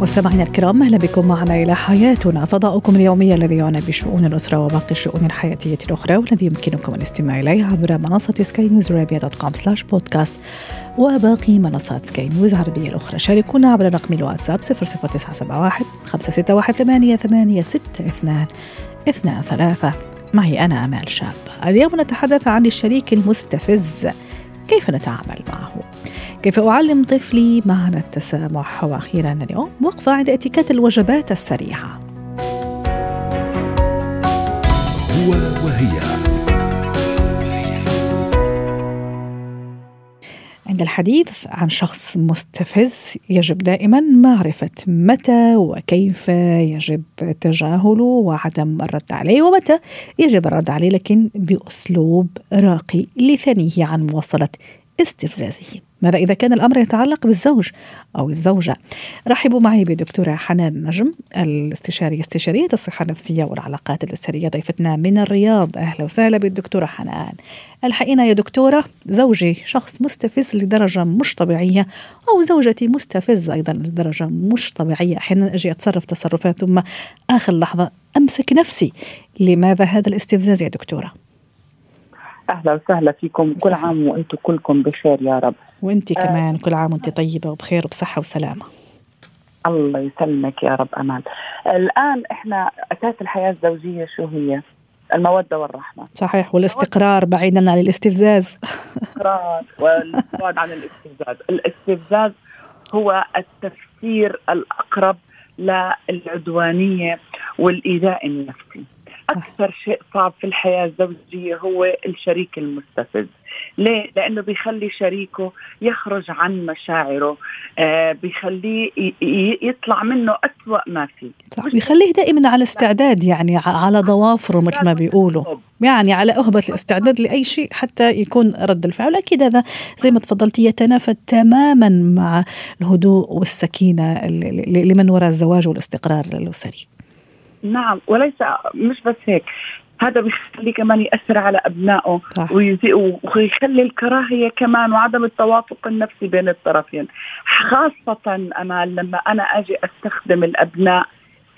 مستمعينا الكرام أهلا بكم معنا إلى حياتنا. فضاؤكم اليومي الذي يعنى بشؤون الأسرة وباقي الشؤون الحياتية الأخرى والذي يمكنكم الاستماع إليه عبر منصة سكاي نيوز عربيه dot com slash podcast وباقي منصات سكاي نيوز العربيه الأخرى. شاركونا عبر رقم الواتساب 00971 561 8862 اثنان ثلاثة. معي أنا أمال شاب. اليوم نتحدث عن الشريك المستفز. كيف نتعامل معه؟ كيف أعلم طفلي معنى التسامح؟ وأخيرا اليوم وقفة عند إتيكات الوجبات السريعة. هو وهي. عند الحديث عن شخص مستفز يجب دائما معرفة متى وكيف يجب تجاهله وعدم الرد عليه ومتى يجب الرد عليه لكن بأسلوب راقي لثنيه عن مواصلة استفزازه. ماذا إذا كان الأمر يتعلق بالزوج أو الزوجة؟ رحبوا معي بدكتورة حنان نجم الاستشارية استشارية الصحة النفسية والعلاقات الأسرية ضيفتنا من الرياض. أهلا وسهلا بالدكتورة حنان. الحقيقة يا دكتورة زوجي شخص مستفز لدرجة مش طبيعية أو زوجتي مستفزة أيضا لدرجة مش طبيعية. أحيانا أجي أتصرف تصرفات ثم آخر لحظة أمسك نفسي. لماذا هذا الاستفزاز يا دكتورة؟ أهلا وسهلا فيكم كل عام وأنتم كلكم بخير يا رب. وأنت كمان كل عام وأنت طيبة وبخير وبصحة وسلامة. الله يسلمك يا رب أمان. الآن إحنا أساس الحياة الزوجية شو هي؟ المودة والرحمة. صحيح والاستقرار بعيدا عن الاستفزاز. الاستقرار والبعد عن الاستفزاز. الاستفزاز هو التفسير الأقرب للعدوانية والإيذاء النفسي. أكثر شيء صعب في الحياة الزوجية هو الشريك المستفز. ليه؟ لأنه بيخلي شريكه يخرج عن مشاعره آه بيخليه يطلع منه أسوأ ما فيه. صح. بيخليه دائما على استعداد يعني على ضوافره مثل ما بيقولوا. يعني على أهبة الاستعداد لأي شيء حتى يكون رد الفعل. أكيد هذا زي ما تفضلتي يتنافى تماما مع الهدوء والسكينة لمن وراء الزواج والاستقرار الأسري نعم وليس مش بس هيك. هذا بيخليه كمان يأثر على أبنائه ويخلي الكراهية كمان وعدم التوافق النفسي بين الطرفين. خاصة امال لما أنا أجي أستخدم الأبناء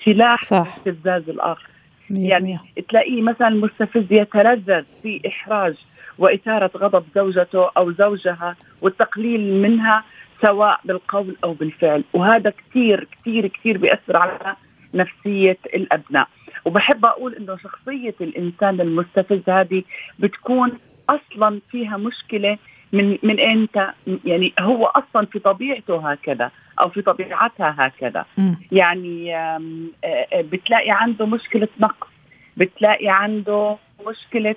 سلاح صح. استفزاز الآخر. يعني تلاقيه مثلا مستفز يتلذذ في إحراج وإثارة غضب زوجته أو زوجها والتقليل منها سواء بالقول أو بالفعل. وهذا كثير كثير كثير بيأثر على نفسية الأبناء. وبحب أقول إنه شخصية الإنسان المستفز هذه بتكون أصلا فيها مشكلة من من إنت يعني هو أصلا في طبيعته هكذا أو في طبيعتها هكذا. م. يعني بتلاقي عنده مشكلة نقص. بتلاقي عنده مشكلة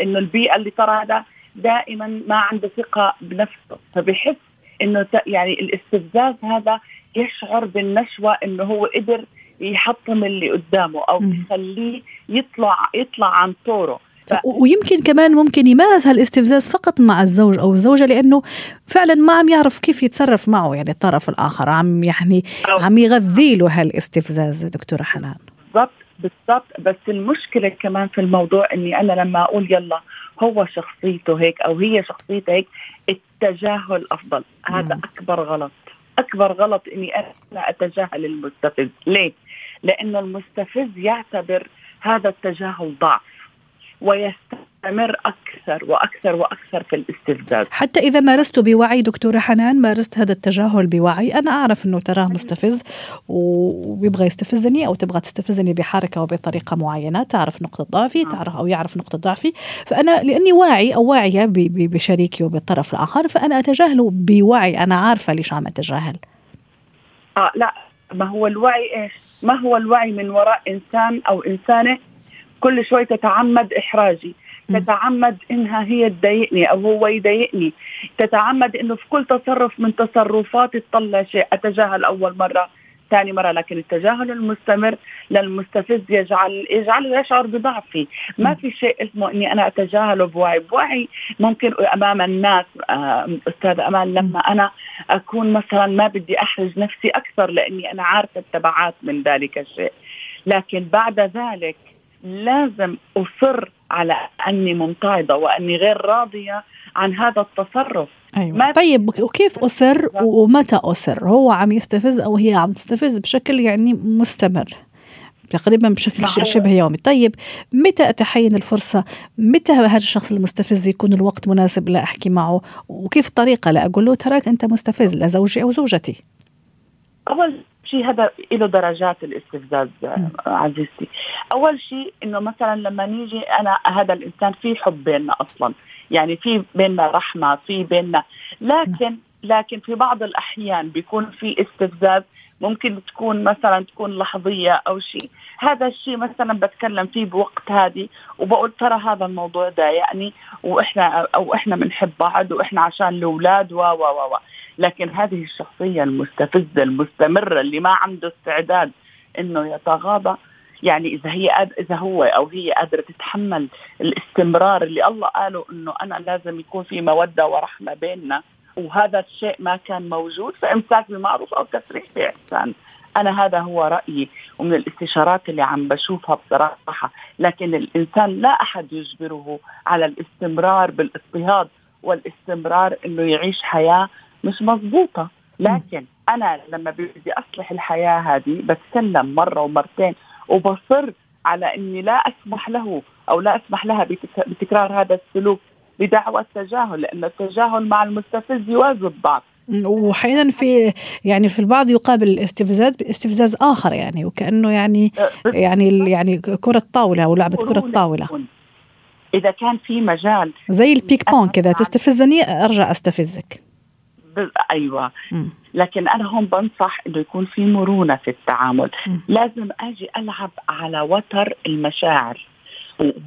إنه البيئة اللي ترى هذا دائما ما عنده ثقة بنفسه. فبحس إنه يعني الاستفزاز هذا يشعر بالنشوة إنه هو قدر يحطم اللي قدامه أو يخليه يطلع يطلع عن طوره. ويمكن كمان ممكن يمارس هالاستفزاز فقط مع الزوج أو الزوجة لأنه فعلا ما عم يعرف كيف يتصرف معه يعني الطرف الآخر عم يعني عم يغذي له هالاستفزاز دكتورة حنان. بالضبط بالضبط. بس المشكلة كمان في الموضوع إني أنا لما أقول يلا هو شخصيته هيك أو هي شخصيته هيك التجاهل أفضل. هذا أكبر غلط. أكبر غلط إني أنا أتجاهل المستفز. ليه؟ لأنه المستفز يعتبر هذا التجاهل ضعف ويستمر أكثر وأكثر وأكثر في الاستفزاز. حتى إذا مارسته بوعي دكتورة حنان مارست هذا التجاهل بوعي. أنا أعرف إنه تراه مستفز وبيبغى يستفزني أو تبغى تستفزني بحركة أو بطريقه معينة. تعرف نقطة ضعفي تعرف أو يعرف نقطة ضعفي. فأنا لأني واعي أو واعية بشريكي وبالطرف الآخر فأنا اتجاهله بوعي. أنا عارفة ليش عم أتجاهل. آه لا. ما هو الوعي إيش؟ ما هو الوعي من وراء إنسان أو إنسانة كل شوي تتعمد إحراجي. تتعمد إنها هي تضايقني أو هو يضايقني. تتعمد إنه في كل تصرف من تصرفاتي تطلع شيء. أتجاهل أول مرة ثاني مرة. لكن التجاهل المستمر للمستفز يجعل يجعله يشعر بضعفي. ما في شيء اسمه إني أنا أتجاهله بوعي بوعي ممكن أمام الناس استاذه أمان لما أنا أكون مثلا ما بدي أحرج نفسي أكثر لأني أنا عارفة التبعات من ذلك الشيء. لكن بعد ذلك لازم أصر على أني ممتعضه وأني غير راضية عن هذا التصرف. أيوة. طيب وكيف أسر ومتى أسر هو عم يستفز أو هي عم تستفز بشكل يعني مستمر تقريبا بشكل شبه يومي. طيب متى أتحين الفرصة؟ متى هذا الشخص المستفز يكون الوقت مناسب لأحكي معه؟ وكيف الطريقة لأقول له تراك أنت مستفز لزوجي أو زوجتي؟ أول شيء هذا له درجات الاستفزاز عزيزتي. أول شيء إنه مثلا لما نيجي أنا هذا الإنسان في حب بيننا أصلا يعني في بيننا رحمة في بيننا لكن لكن في بعض الأحيان بيكون في استفزاز ممكن تكون مثلا تكون لحظية أو شيء. هذا الشيء مثلا بتكلم فيه بوقت هادي وبقول ترى هذا الموضوع ضايقني وإحنا أو إحنا بنحب بعض وإحنا عشان الأولاد و و و لكن هذه الشخصية المستفزة المستمرة اللي ما عنده استعداد إنه يتغاضى يعني إذا هي إذا هو أو هي قادرة تتحمل الاستمرار اللي الله قاله إنه أنا لازم يكون في مودة ورحمة بيننا وهذا الشيء ما كان موجود فإمساك بمعروف أو تسريح بإحسان. أنا هذا هو رأيي ومن الاستشارات اللي عم بشوفها بصراحة. لكن الإنسان لا أحد يجبره على الاستمرار بالاضطهاد والاستمرار إنه يعيش حياة مش مضبوطة. لكن أنا لما بدي أصلح الحياة هذه بتكلم مرة ومرتين وبصر على إني لا أسمح له أو لا أسمح لها بتكرار هذا السلوك. بدعوى التجاهل لأن التجاهل مع المستفز يوازي بعض وأحيانا في يعني في البعض يقابل الاستفزاز باستفزاز آخر يعني وكأنه يعني أه، يعني يعني كرة طاولة أو لعبة كرة طاولة. إذا كان في مجال زي ال ping pong كذا تستفزني أرجع أستفزك. أيوه. م. لكن أنا هون بنصح إنه يكون في مرونة في التعامل. م. لازم أجي ألعب على وتر المشاعر.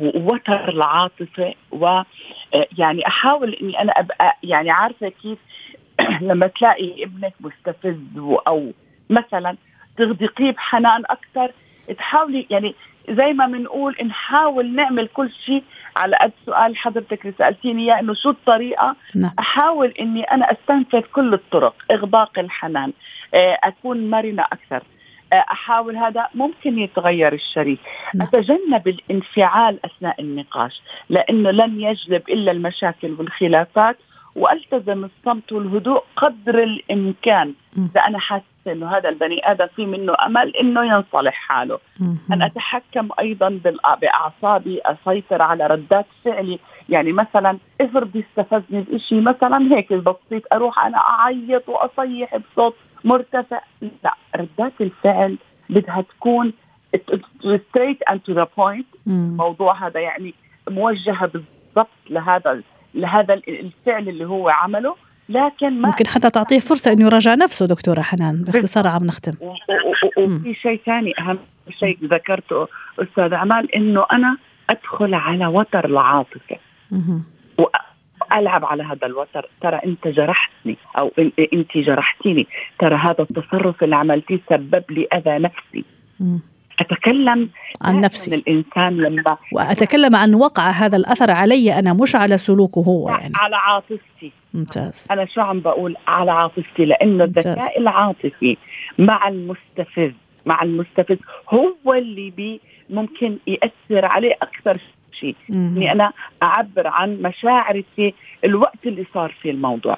ووتر العاطفة ويعني أحاول إني أنا ابقى يعني عارفة كيف لما تلاقي ابنك مستفز أو مثلا تغدقيه بحنان أكثر تحاولي يعني زي ما بنقول نحاول نعمل كل شيء على قد سؤال حضرتك اللي سألتيني إياه إنه شو الطريقة نعم. أحاول إني أنا أستنفذ كل الطرق إغباق الحنان آه، أكون مرنة أكثر آه، أحاول هذا ممكن يتغير الشريك. نعم. أتجنب الانفعال أثناء النقاش لأنه لن يجلب إلا المشاكل والخلافات وألتزم الصمت والهدوء قدر الإمكان. إذا أنا حاسة إنه هذا البني آدم في منه أمل إنه ينصلح حاله. أن أتحكم أيضا بأعصابي أسيطر على ردات فعلي. يعني مثلا افرض استفزني بشيء مثلا هيك بسيط أروح أنا أعيط وأصيح بصوت. مرتفع. لا ردات الفعل بدها تكون straight and to the point الموضوع هذا يعني موجهه بالضبط لهذا لهذا الفعل اللي هو عمله لكن ما ممكن حتى تعطيه فرصة إنه يراجع نفسه دكتورة حنان باختصار عم نختم. وفي شيء ثاني أهم شيء ذكرته أستاذ عمال إنه أنا أدخل على وتر العاطفة. والعب على هذا الوتر. ترى انت جرحتني أو انت جرحتيني ترى هذا التصرف اللي عملتيه سبب لي أذى نفسي. أتكلم عن نفسي. الانسان لما وأتكلم عن وقع هذا الأثر علي أنا مش على سلوكه هو يعني. على عاطفتي. ممتاز. أنا شو عم بقول؟ على عاطفتي لأنه الذكاء العاطفي مع المستفز مع المستفز هو اللي بي ممكن يأثر عليه أكثر شيء. إني أنا أعبر عن مشاعري في الوقت اللي صار فيه الموضوع.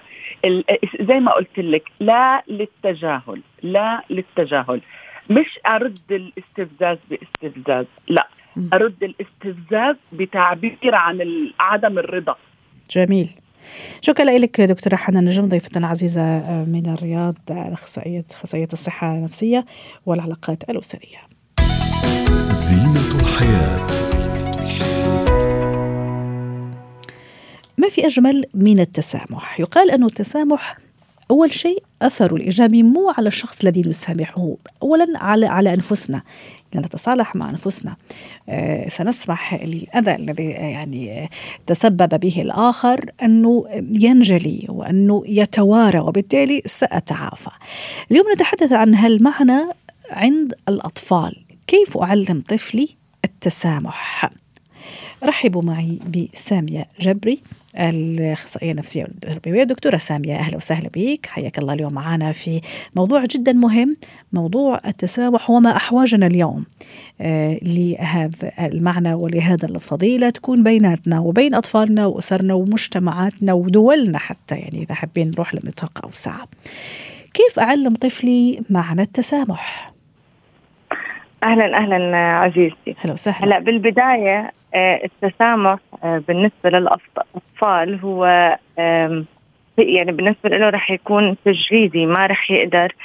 زي ما قلت لك لا للتجاهل لا للتجاهل. مش أرد الاستفزاز باستفزاز لا. أرد الاستفزاز بتعبير عن عدم الرضا. جميل. شكرا لك دكتورة حنان نجم ضيفتنا العزيزة آه، من الرياض أخصائية أخصائية الصحة النفسية والعلاقات الأسرية. زينة الحياة. ما في أجمل من التسامح. يقال أن التسامح أول شيء أثره الإيجابي مو على الشخص الذي نسامحه أولا على على أنفسنا. لنتصالح مع أنفسنا. آه سنسمح للأذى الذي يعني تسبب به الآخر أنه ينجلي وأنه يتوارى وبالتالي سأتعافى. اليوم نتحدث عن هالمعنى عند الأطفال كيف أعلم طفلي التسامح؟ رحبوا معي بسامية جبري الأخصائية النفسية والتربوية. دكتورة سامية أهلا وسهلا بك. حياك الله اليوم معنا في موضوع جدا مهم موضوع التسامح وما احوجنا اليوم. آه لهذا المعنى ولهذا الفضيلة تكون بيناتنا وبين أطفالنا وأسرنا ومجتمعاتنا ودولنا حتى يعني إذا حابين نروح لنطاق أوسع. كيف أعلم طفلي معنى التسامح؟ أهلا أهلا عزيزتي. أهلا وسهلا. هلا بالبداية التسامح آه، بالنسبة للأطفال هو يعني بالنسبة له رح يكون تجريدي ما رح يقدر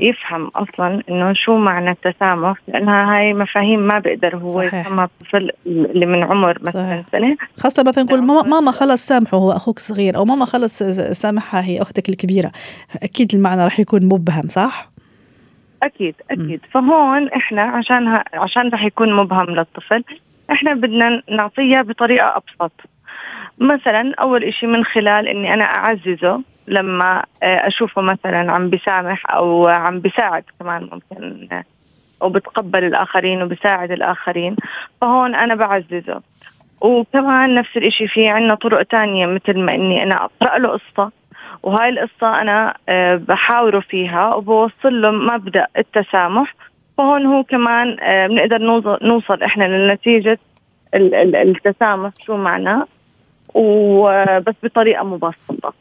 يفهم أصلا إنه شو معنى التسامح لأنها هاي مفاهيم ما بيقدر هو يفهمها الطفل اللي من عمر مثلا. سنه خاصة مثلا نقول ماما خلص سامحه هو أخوك صغير أو ماما خلص سامحها هي أختك الكبيرة أكيد المعنى رح يكون مبهم صح؟ أكيد أكيد. م. فهون إحنا عشان عشان رح يكون مبهم للطفل إحنا بدنا نعطيها بطريقة أبسط. مثلا أول إشي من خلال إني أنا أعززه لما آه، أشوفه مثلا عم بسامح أو عم بساعد كمان ممكن وبتقبل الآخرين وبساعد الآخرين فهون أنا بعززه. وكمان نفس الإشي في عنا طرق تانية مثل ما إني أنا أقرأ له قصة وهاي القصة أنا آه، بحاوره فيها وبوصل له مبدأ التسامح فهون هو كمان آه، بنقدر نوصل إحنا لنتيجة التسامح شو معناه وبس بطريقة مبسطة.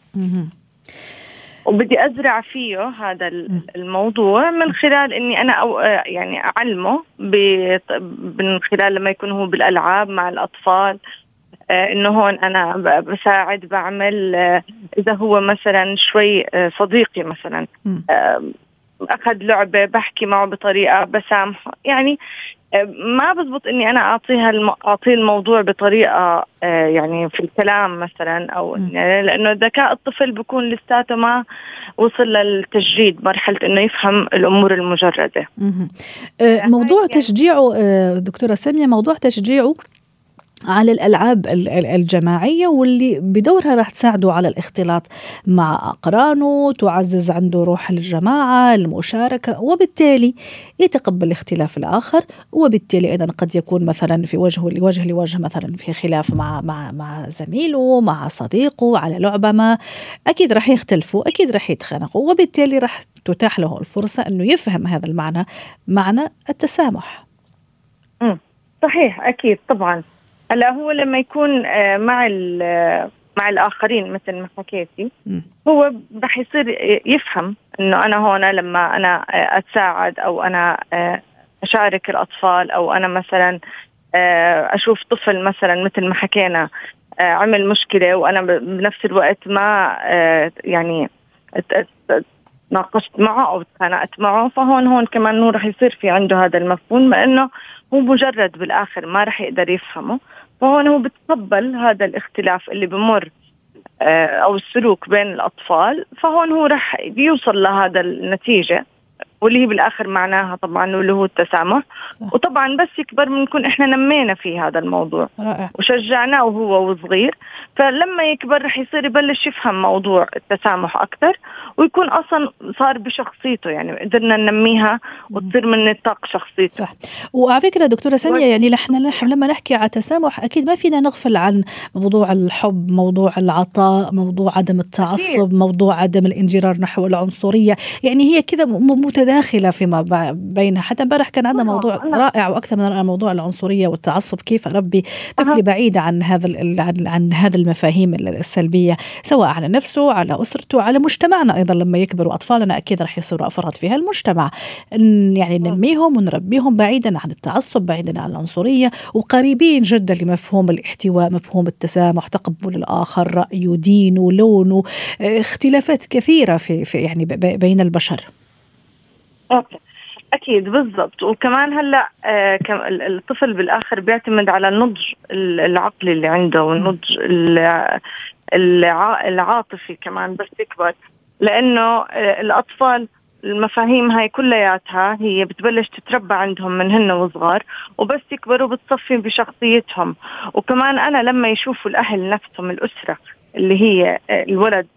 وبدي أزرع فيه هذا الموضوع من خلال إني أنا أو آه، يعني أعلمه من خلال لما يكون هو بالألعاب مع الأطفال. آه، إنه هون أنا بساعد بعمل إذا هو مثلا شوي صديقي مثلا. أخذ لعبة بحكي معه بطريقة بسامحه. يعني ما بزبط إني أنا اعطيها الم... اعطيه الموضوع بطريقة يعني في الكلام مثلا أو يعني لأنه ذكاء الطفل بيكون لساته ما وصل للتجريد مرحلة إنه يفهم الأمور المجردة. موضوع يعني تشجيعه دكتورة سامية موضوع تشجيعه على الألعاب الجماعية واللي بدورها راح تساعده على الاختلاط مع أقرانه تعزز عنده روح الجماعة المشاركة وبالتالي يتقبل اختلاف الآخر وبالتالي أيضا قد يكون مثلا في وجهه لوجه لوجه مثلا في خلاف مع مع مع زميله مع صديقه على لعبة ما. أكيد راح يختلفوا أكيد راح يتخانقوا وبالتالي راح تتاح له الفرصة إنه يفهم هذا المعنى معنى التسامح. صحيح أكيد طبعا. هلا هو لما يكون آه، مع مع الآخرين مثل ما حكيتي هو رح يصير يفهم إنه أنا هون لما أنا آه، أتساعد أو أنا آه، أشارك الأطفال أو أنا مثلا أشوف طفل مثلا مثل ما حكينا عمل مشكلة وأنا بنفس الوقت ما يعني ناقشت معه أو تخانقت معه فهون هون كمان هو رح يصير في عنده هذا المفهوم لأنه هو مجرد بالآخر ما رح يقدر يفهمه. فهون هو بتقبل هذا الاختلاف اللي بمر آه، أو السلوك بين الأطفال فهون هو رح يوصل لهذا النتيجة. واللي هي بالآخر معناها طبعا واللي هو التسامح. صح. وطبعا بس يكبر بنكون إحنا نمينا في هذا الموضوع. رائع. وشجعناه وهو وصغير. فلما يكبر رح يصير يبلش يفهم موضوع التسامح أكثر ويكون أصلا صار بشخصيته يعني قدرنا ننميها وتصير من نطاق شخصيته. صح. وعلى فكرة دكتورة ساميه يعني نحن لما نحكي على التسامح أكيد ما فينا نغفل عن موضوع الحب موضوع العطاء موضوع عدم التعصب موضوع عدم الانجرار نحو العنصرية. يعني هي كذا متداخله متداخله فيما بينها. حتى امبارح كان عندنا موضوع رائع وأكثر من موضوع العنصرية والتعصب كيف أربي طفلي بعيد عن هذا عن, عن هذا المفاهيم السلبية سواء على نفسه على أسرته على مجتمعنا أيضا. لما يكبروا أطفالنا أكيد رح يصيروا أفراد في هالمجتمع. يعني ننميهم ونربيهم بعيدا عن التعصب بعيدا عن العنصرية وقريبين جدا لمفهوم الاحتواء مفهوم التسامح تقبل الآخر رأيه دينه لونه. اختلافات كثيرة في, في يعني بين البشر. أوكي. أكيد بالضبط. وكمان هلأ آه الطفل بالآخر بيعتمد على النضج العقلي اللي عنده والنضج العاطفي كمان بس يكبر. لأنه الأطفال المفاهيم هاي كلياتها هي بتبلش تتربى عندهم من هن وصغار وبس يكبروا بتصفي بشخصيتهم. وكمان أنا لما يشوفوا الأهل نفسهم الأسرة اللي هي الولد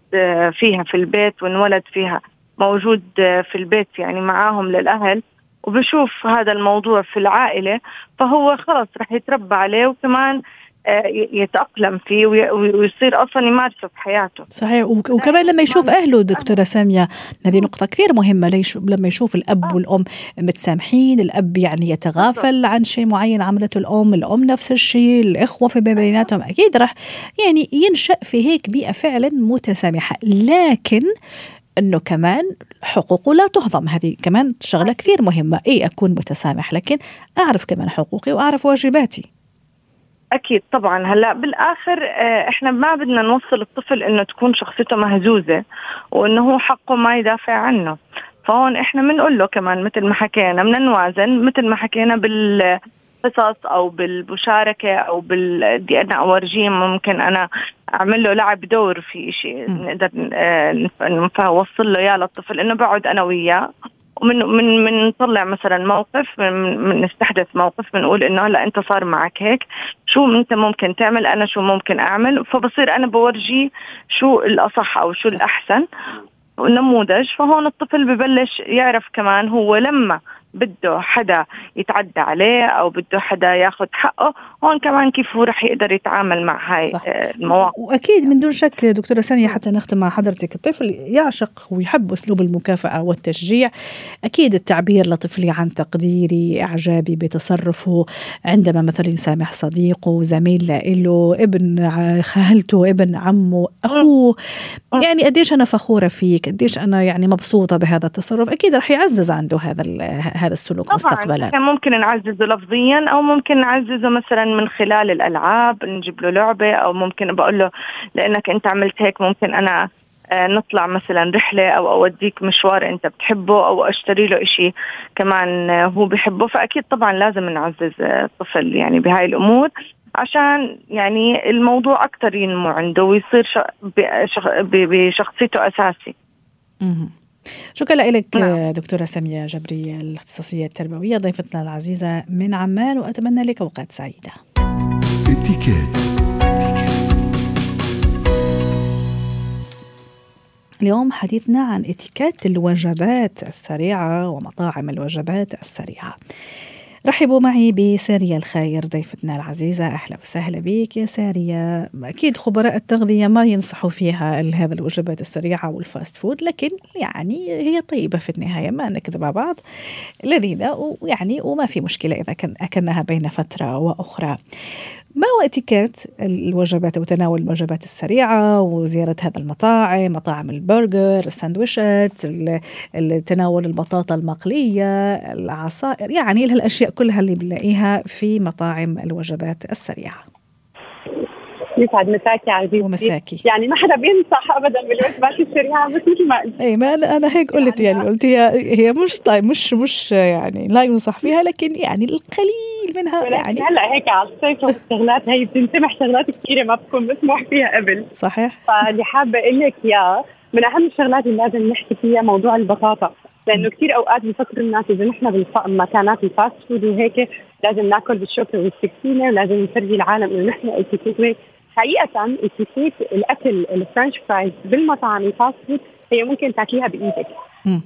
فيها في البيت وانولد فيها موجود في البيت يعني معاهم للأهل وبشوف هذا الموضوع في العائلة فهو خلص رح يتربى عليه وكمان آه، يتأقلم فيه ويصير أصلا يمارسه في حياته. صحيح وكمان لما يشوف أهله دكتورة سامية هذه نقطة كثير مهمة لما يشوف الأب آه. والأم متسامحين الأب يعني يتغافل عن شيء معين عملته الأم الأم نفس الشيء الإخوة في بيناتهم أكيد رح يعني ينشأ في هيك بيئة فعلا متسامحة لكن إنه كمان حقوقه لا تهضم. هذه كمان شغلة كثير مهمة. اي أكون متسامح لكن أعرف كمان حقوقي وأعرف واجباتي. أكيد طبعا. هلأ بالآخر آه، إحنا ما بدنا نوصل الطفل إنه تكون شخصيته مهزوزة وإنه هو حقه ما يدافع عنه. فهون إحنا بنقول له كمان مثل ما حكينا بدنا نوازن مثل ما حكينا بال قصص أو بالمشاركة أو بدي أنا اورجيه ممكن أنا أعمل له لعب دور في شيء نقدر آه، نوصل له إياه للطفل إنه بقعد أنا وياه. ومن من من نطلع مثلا موقف من, من نستحدث موقف بنقول إنه هلأ أنت صار معك هيك. شو أنت ممكن تعمل؟ أنا شو ممكن أعمل؟ فبصير أنا بورجيه شو الأصح أو شو الأحسن. نموذج فهون الطفل ببلش يعرف كمان هو لما بده حدا يتعدى عليه أو بده حدا ياخذ حقه هون كمان كيف هو رح يقدر يتعامل مع هاي صح. آه، المواقف. وأكيد من دون شك دكتورة سامية حتى نختم مع حضرتك الطفل يعشق ويحب أسلوب المكافأة والتشجيع. أكيد التعبير لطفلي عن تقديري إعجابي بتصرفه. عندما مثلا يسامح صديقه زميل له ابن خالته ابن عمه أخوه. يعني قديش أنا فخورة فيك قديش أنا يعني مبسوطة بهذا التصرف. أكيد رح يعزز عنده هذا هذا السلوك طبعاً مستقبلا؟ ممكن نعززه لفظيا أو ممكن نعززه مثلا من خلال الألعاب نجيب له لعبة أو ممكن بقول له لأنك أنت عملت هيك ممكن أنا آه، نطلع مثلا رحلة أو أوديك مشوار أنت بتحبه أو أشتري له إشي كمان هو بحبه فأكيد طبعا لازم نعزز الطفل يعني بهاي الأمور عشان يعني الموضوع أكثر ينمو عنده ويصير بشخصيته أساسي. شكرا لك نعم. دكتورة سامية جبري الاختصاصية التربوية ضيفتنا العزيزة من عمان وأتمنى لك أوقات سعيدة. اليوم حديثنا عن اتيكيت الوجبات السريعة ومطاعم الوجبات السريعة. رحبوا معي بسارية الخير ضيفتنا العزيزة. أهلا وسهلا بك يا سارية. أكيد خبراء التغذية ما ينصحوا فيها هذا الوجبات السريعة وال fast food لكن يعني هي طيبة في النهاية ما نكذب على بعض. لذيذة ويعني وما في مشكلة إذا كان أكلناها بين فترة وأخرى. ما هو اتيكيت الوجبات وتناول الوجبات السريعة وزيارة هذا المطاعم مطاعم البرجر الساندويشات تناول البطاطا المقلية العصائر يعني الأشياء كلها اللي بنلاقيها في مطاعم الوجبات السريعة. يسعد مساكي عزيزتي ومساكي. يعني ما حدا بينصح ابدا بالوجبات السريعه بس مثل ما قلت اي ما أنا أنا هيك قلت يعني, يعني قلت هي هي مش طيب مش مش يعني لا ينصح فيها لكن يعني القليل منها يعني هلأ هيك على الصيف والشغلات هي بتنسمح شغلات كثيرة ما بتكون مسموح فيها قبل. صحيح. فاللي حابة أقول لك اياه من أهم الشغلات اللي لازم نحكي فيها موضوع البطاطا لأنه كثير أوقات بفكر الناس إذا نحن بمكانات ال fast food وهيك لازم ناكل بالشوكة والسكينة ولازم نفرجي العالم إنه نحن اتيكيت حقيقة اتيكيت الأكل ال french fries بالمطاعم ال fast food هي ممكن تاكليها بإيدك.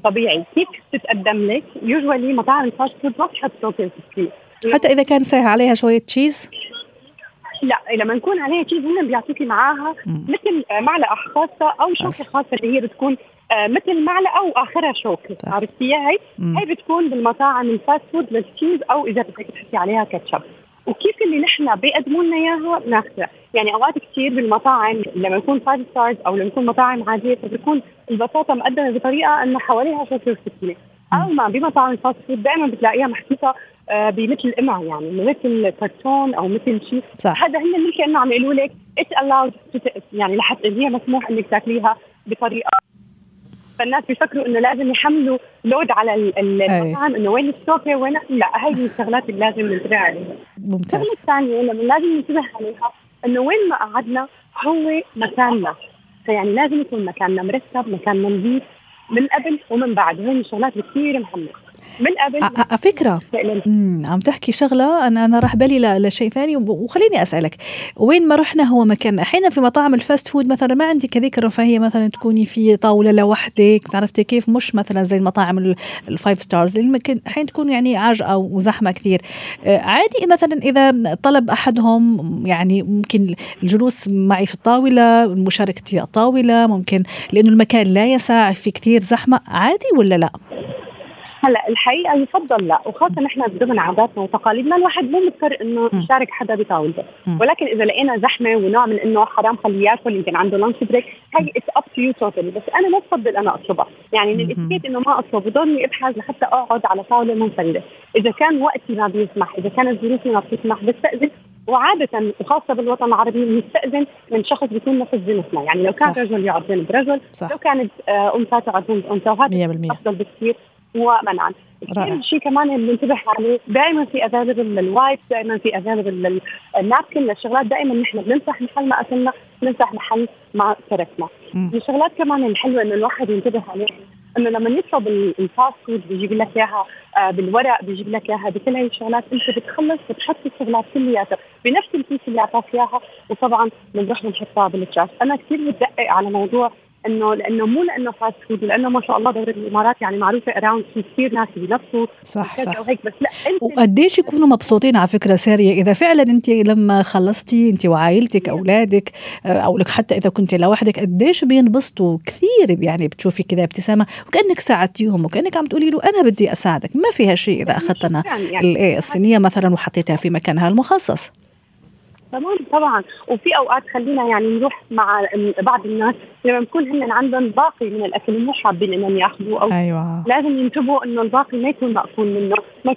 طبيعي. كيف تتقدم لك؟ usually مطاعم ال fast food ما بتحط شوك حتى إذا كان سايح عليها شوية cheese لا لما نكون عليها cheese هن بيعطوكي معاها مثل معلقة خاصة أو شوكة خاصة اللي هي بتكون آه مثل معلقة واخرها شوكة. عرفتيها هي؟ هي بتكون بالمطاعم ال fast food لل cheese أو إذا بدك تحطي عليها كاتشب وكيف اللي نحن بيقدموا لنا إياها بناخذها، يعني أوقات كثير بالمطاعم لما يكون five stars أو لما يكون مطاعم عادية فبتكون البطاطا مقدمة بطريقة انه حواليها شوكه وسكينه، أما بمطاعم ال fast food دائما بتلاقيها محطوطة آه بمثل قمع يعني مثل كرتون أو مثل شيء هذا هن اللي كانه عم يقولوا لك it's allowed يعني لحتى هي مسموح إنك تاكليها بطريقة فالناس بيفكروا إنه لازم يحملوا load على المطاعم إنه وين الشوكة وين لا هاي الشغلات اللي لازم ننتبه عليها. ممتاز. الثانية اللي لازم ننتبه عليها إنه وين ما قعدنا هو مكاننا. فيعني لازم يكون مكاننا مرتب مكاننا نظيف من قبل ومن بعد. هي الشغلات كثير مهمه من قبل على فكرة. عم تحكي شغلة. أنا أنا راح بالي لشيء ثاني. وخليني أسألك وين ما رحنا هو مكان؟ أحيانا في مطاعم ال fast food مثلا ما عندك هذيك الرفاهية مثلا تكوني في طاولة لوحدك عرفتي كيف؟ مش مثلا زي المطاعم ال five stars اللي أحيانا تكون يعني عاجقة وزحمة كثير. عادي مثلا إذا طلب أحدهم يعني ممكن الجلوس معي في الطاولة مشاركتي في الطاولة ممكن لأنه المكان لا يسع في كثير زحمة. عادي ولا لا؟ هلا الحقيقة يفضل لا وخاصة نحن ضمن عاداتنا وتقاليدنا الواحد مو مضطر إنه يشارك حدا بطاولته. ولكن إذا لقينا زحمة ونوع من إنه حرام خليه ياكل يمكن عنده lunch break هي it's up to you totally بس أنا ما بفضل أنا أطلبها. يعني من الاتيكيت إنه ما أطلب وضلني أبحث لحتى أقعد على طاولة منفردة. إذا كان وقتي ما بيسمح إذا كانت ظروفي ما بتسمح بستأذن. وعادة وخاصة بالوطن العربي بنستأذن من شخص بيكون نفس جنسنا، يعني لو كان صح. رجل يقعد جنب رجل، صح. لو كانت آه، أنثى تقعد جنب أنثى وهذا أفضل بكثير. ومنعا. كثير شيء كمان اللي بننتبه عليه دائما في available ال wipe دائما في available ال napkin للشغلات دائما نحن بنمسح محل ما أكلنا بنمسح محل ما تركنا. من الشغلات كمان الحلوة إنه الواحد ينتبه عليها إنه لما يطلب ال fast food بيجيب لك إياها آه، بالورق بيجيب لك إياها بكل هاي الشغلات أنت بتخلص بتحط الشغلات كلياتها بنفس الكيس اللي أعطاك إياها وطبعا بنروح بنحطها بال trash أنا كثير بتدقق على موضوع إنه لأنه مو لأنه fast food لأنه ما شاء الله دوله الإمارات يعني معروفه around في كثير ناس بنفسوا صح صح. وهيك بس لا وقديش يكونوا مبسوطين على فكرة سارية إذا فعلا أنت لما خلصتي أنت وعائلتك أولادك آه، أو لك حتى إذا كنت لوحدك قديش بينبسطوا؟ كثير يعني بتشوفي كذا ابتسامة وكأنك ساعدتيهم وكأنك عم تقولي له أنا بدي أساعدك ما فيها شيء إذا اخذت أنا يعني إيه، الصينية مثلا وحطيتها في مكانها المخصص. تمام طبعا. وفي أوقات خلينا يعني نروح مع بعض الناس لما بكون هن عندهم باقي من الأكل مو حابين إنهم يأخذوه أو أيوة. لازم ينتبهوا إنه الباقي ما يكون مأكول منه.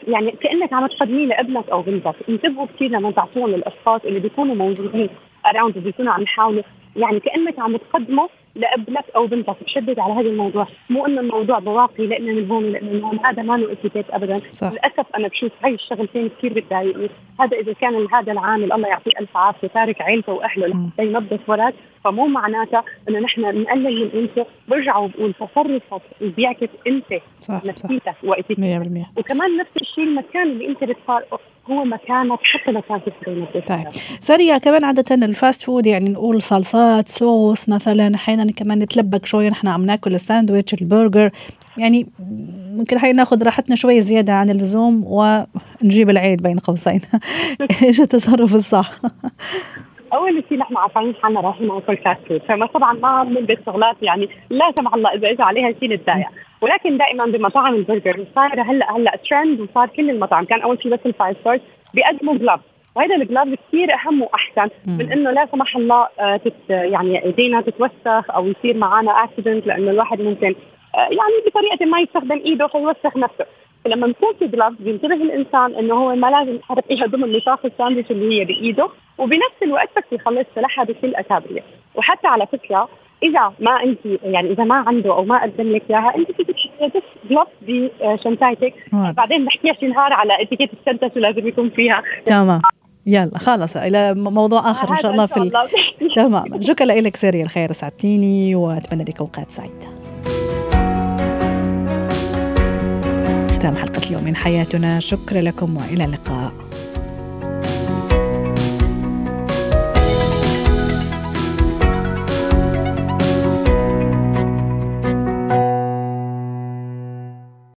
يعني كأنك عم تقدميه لابنك أو بنتك. انتبهوا كثير لما تعطوهم للاشخاص اللي بيكونوا موجودين around بيكونوا عم يحاولوا. يعني كأنك عم تقدمه لابنك أو بنتك. بشدد على هذا الموضوع. مو إنه الموضوع بواقي لأن من هون لأن من هون. هذا ما له اتيكيت ابدا. صح. للأسف أنا بشوف هاي الشغلتين كثير بتضايقني. هذا إذا كان هذا العامل الله يعطيه ألف عافية تارك عيلته وأهله لحتى ينظف وراك فمو معناتها إنه نحن نقلل من قيمته. برجع وبقول تصرفك بيعكس انت صح نفسيتك واتيكيتك وكمان نفس الشيء المكان اللي أنت بتفارقه هو مكانك حتى لو كان في طيب. سريع كمان عادة ال fast food يعني نقول صلصات صوص مثلا أحيانا كمان نتلبك شوية نحن عم ناكل الساندويتش البرجر. يعني ممكن هاي ناخذ راحتنا شوي زيادة عن اللزوم ونجيب العيد بين قوسين. إيش التصرف الصح؟ أول شيء نحن عارفين حالنا رايحين ناكل fast food فما طبعا ما بنلبس شغلات يعني لا سمح الله إذا اجى عليها شيء نتضايق. ولكن دائما بمطاعم البرجر صار هلأ هلأ ترند وصار كل المطاعم كان أول شيء بس ال five stars بيقدموا gloves وهذا ال gloves كثير أهم وأحسن من إنه لا سمح الله آه، تت يعني إيدينا تتوسخ أو يصير معنا accident لأنه الواحد ممكن آه، يعني بطريقة ما يستخدم إيده فيوسخ نفسه. فلما نكون في gloves بينتبه الإنسان إنه هو ما لازم يحرك فيها ضمن نطاق الساندويتش اللي هي بإيده وبنفس الوقت بس يخلص سلاحها بكل أكابرية. وحتى على فكرة إذا ما أنت يعني إذا ما عنده أو ما قدم لك إياها أنت فيك تحطيها بس glove بشنطتك بعدين بحكيها شي نهار على اتيكيت الشنطه شو لازم يكون فيها. تمام. يلا خلص إلى موضوع آخر إن شاء الله في تمام. شكرا لك سيري الخير سعدتيني وأتمنى لك أوقات سعيدة. ختام حلقة اليوم من حياتنا. شكرا لكم وإلى اللقاء.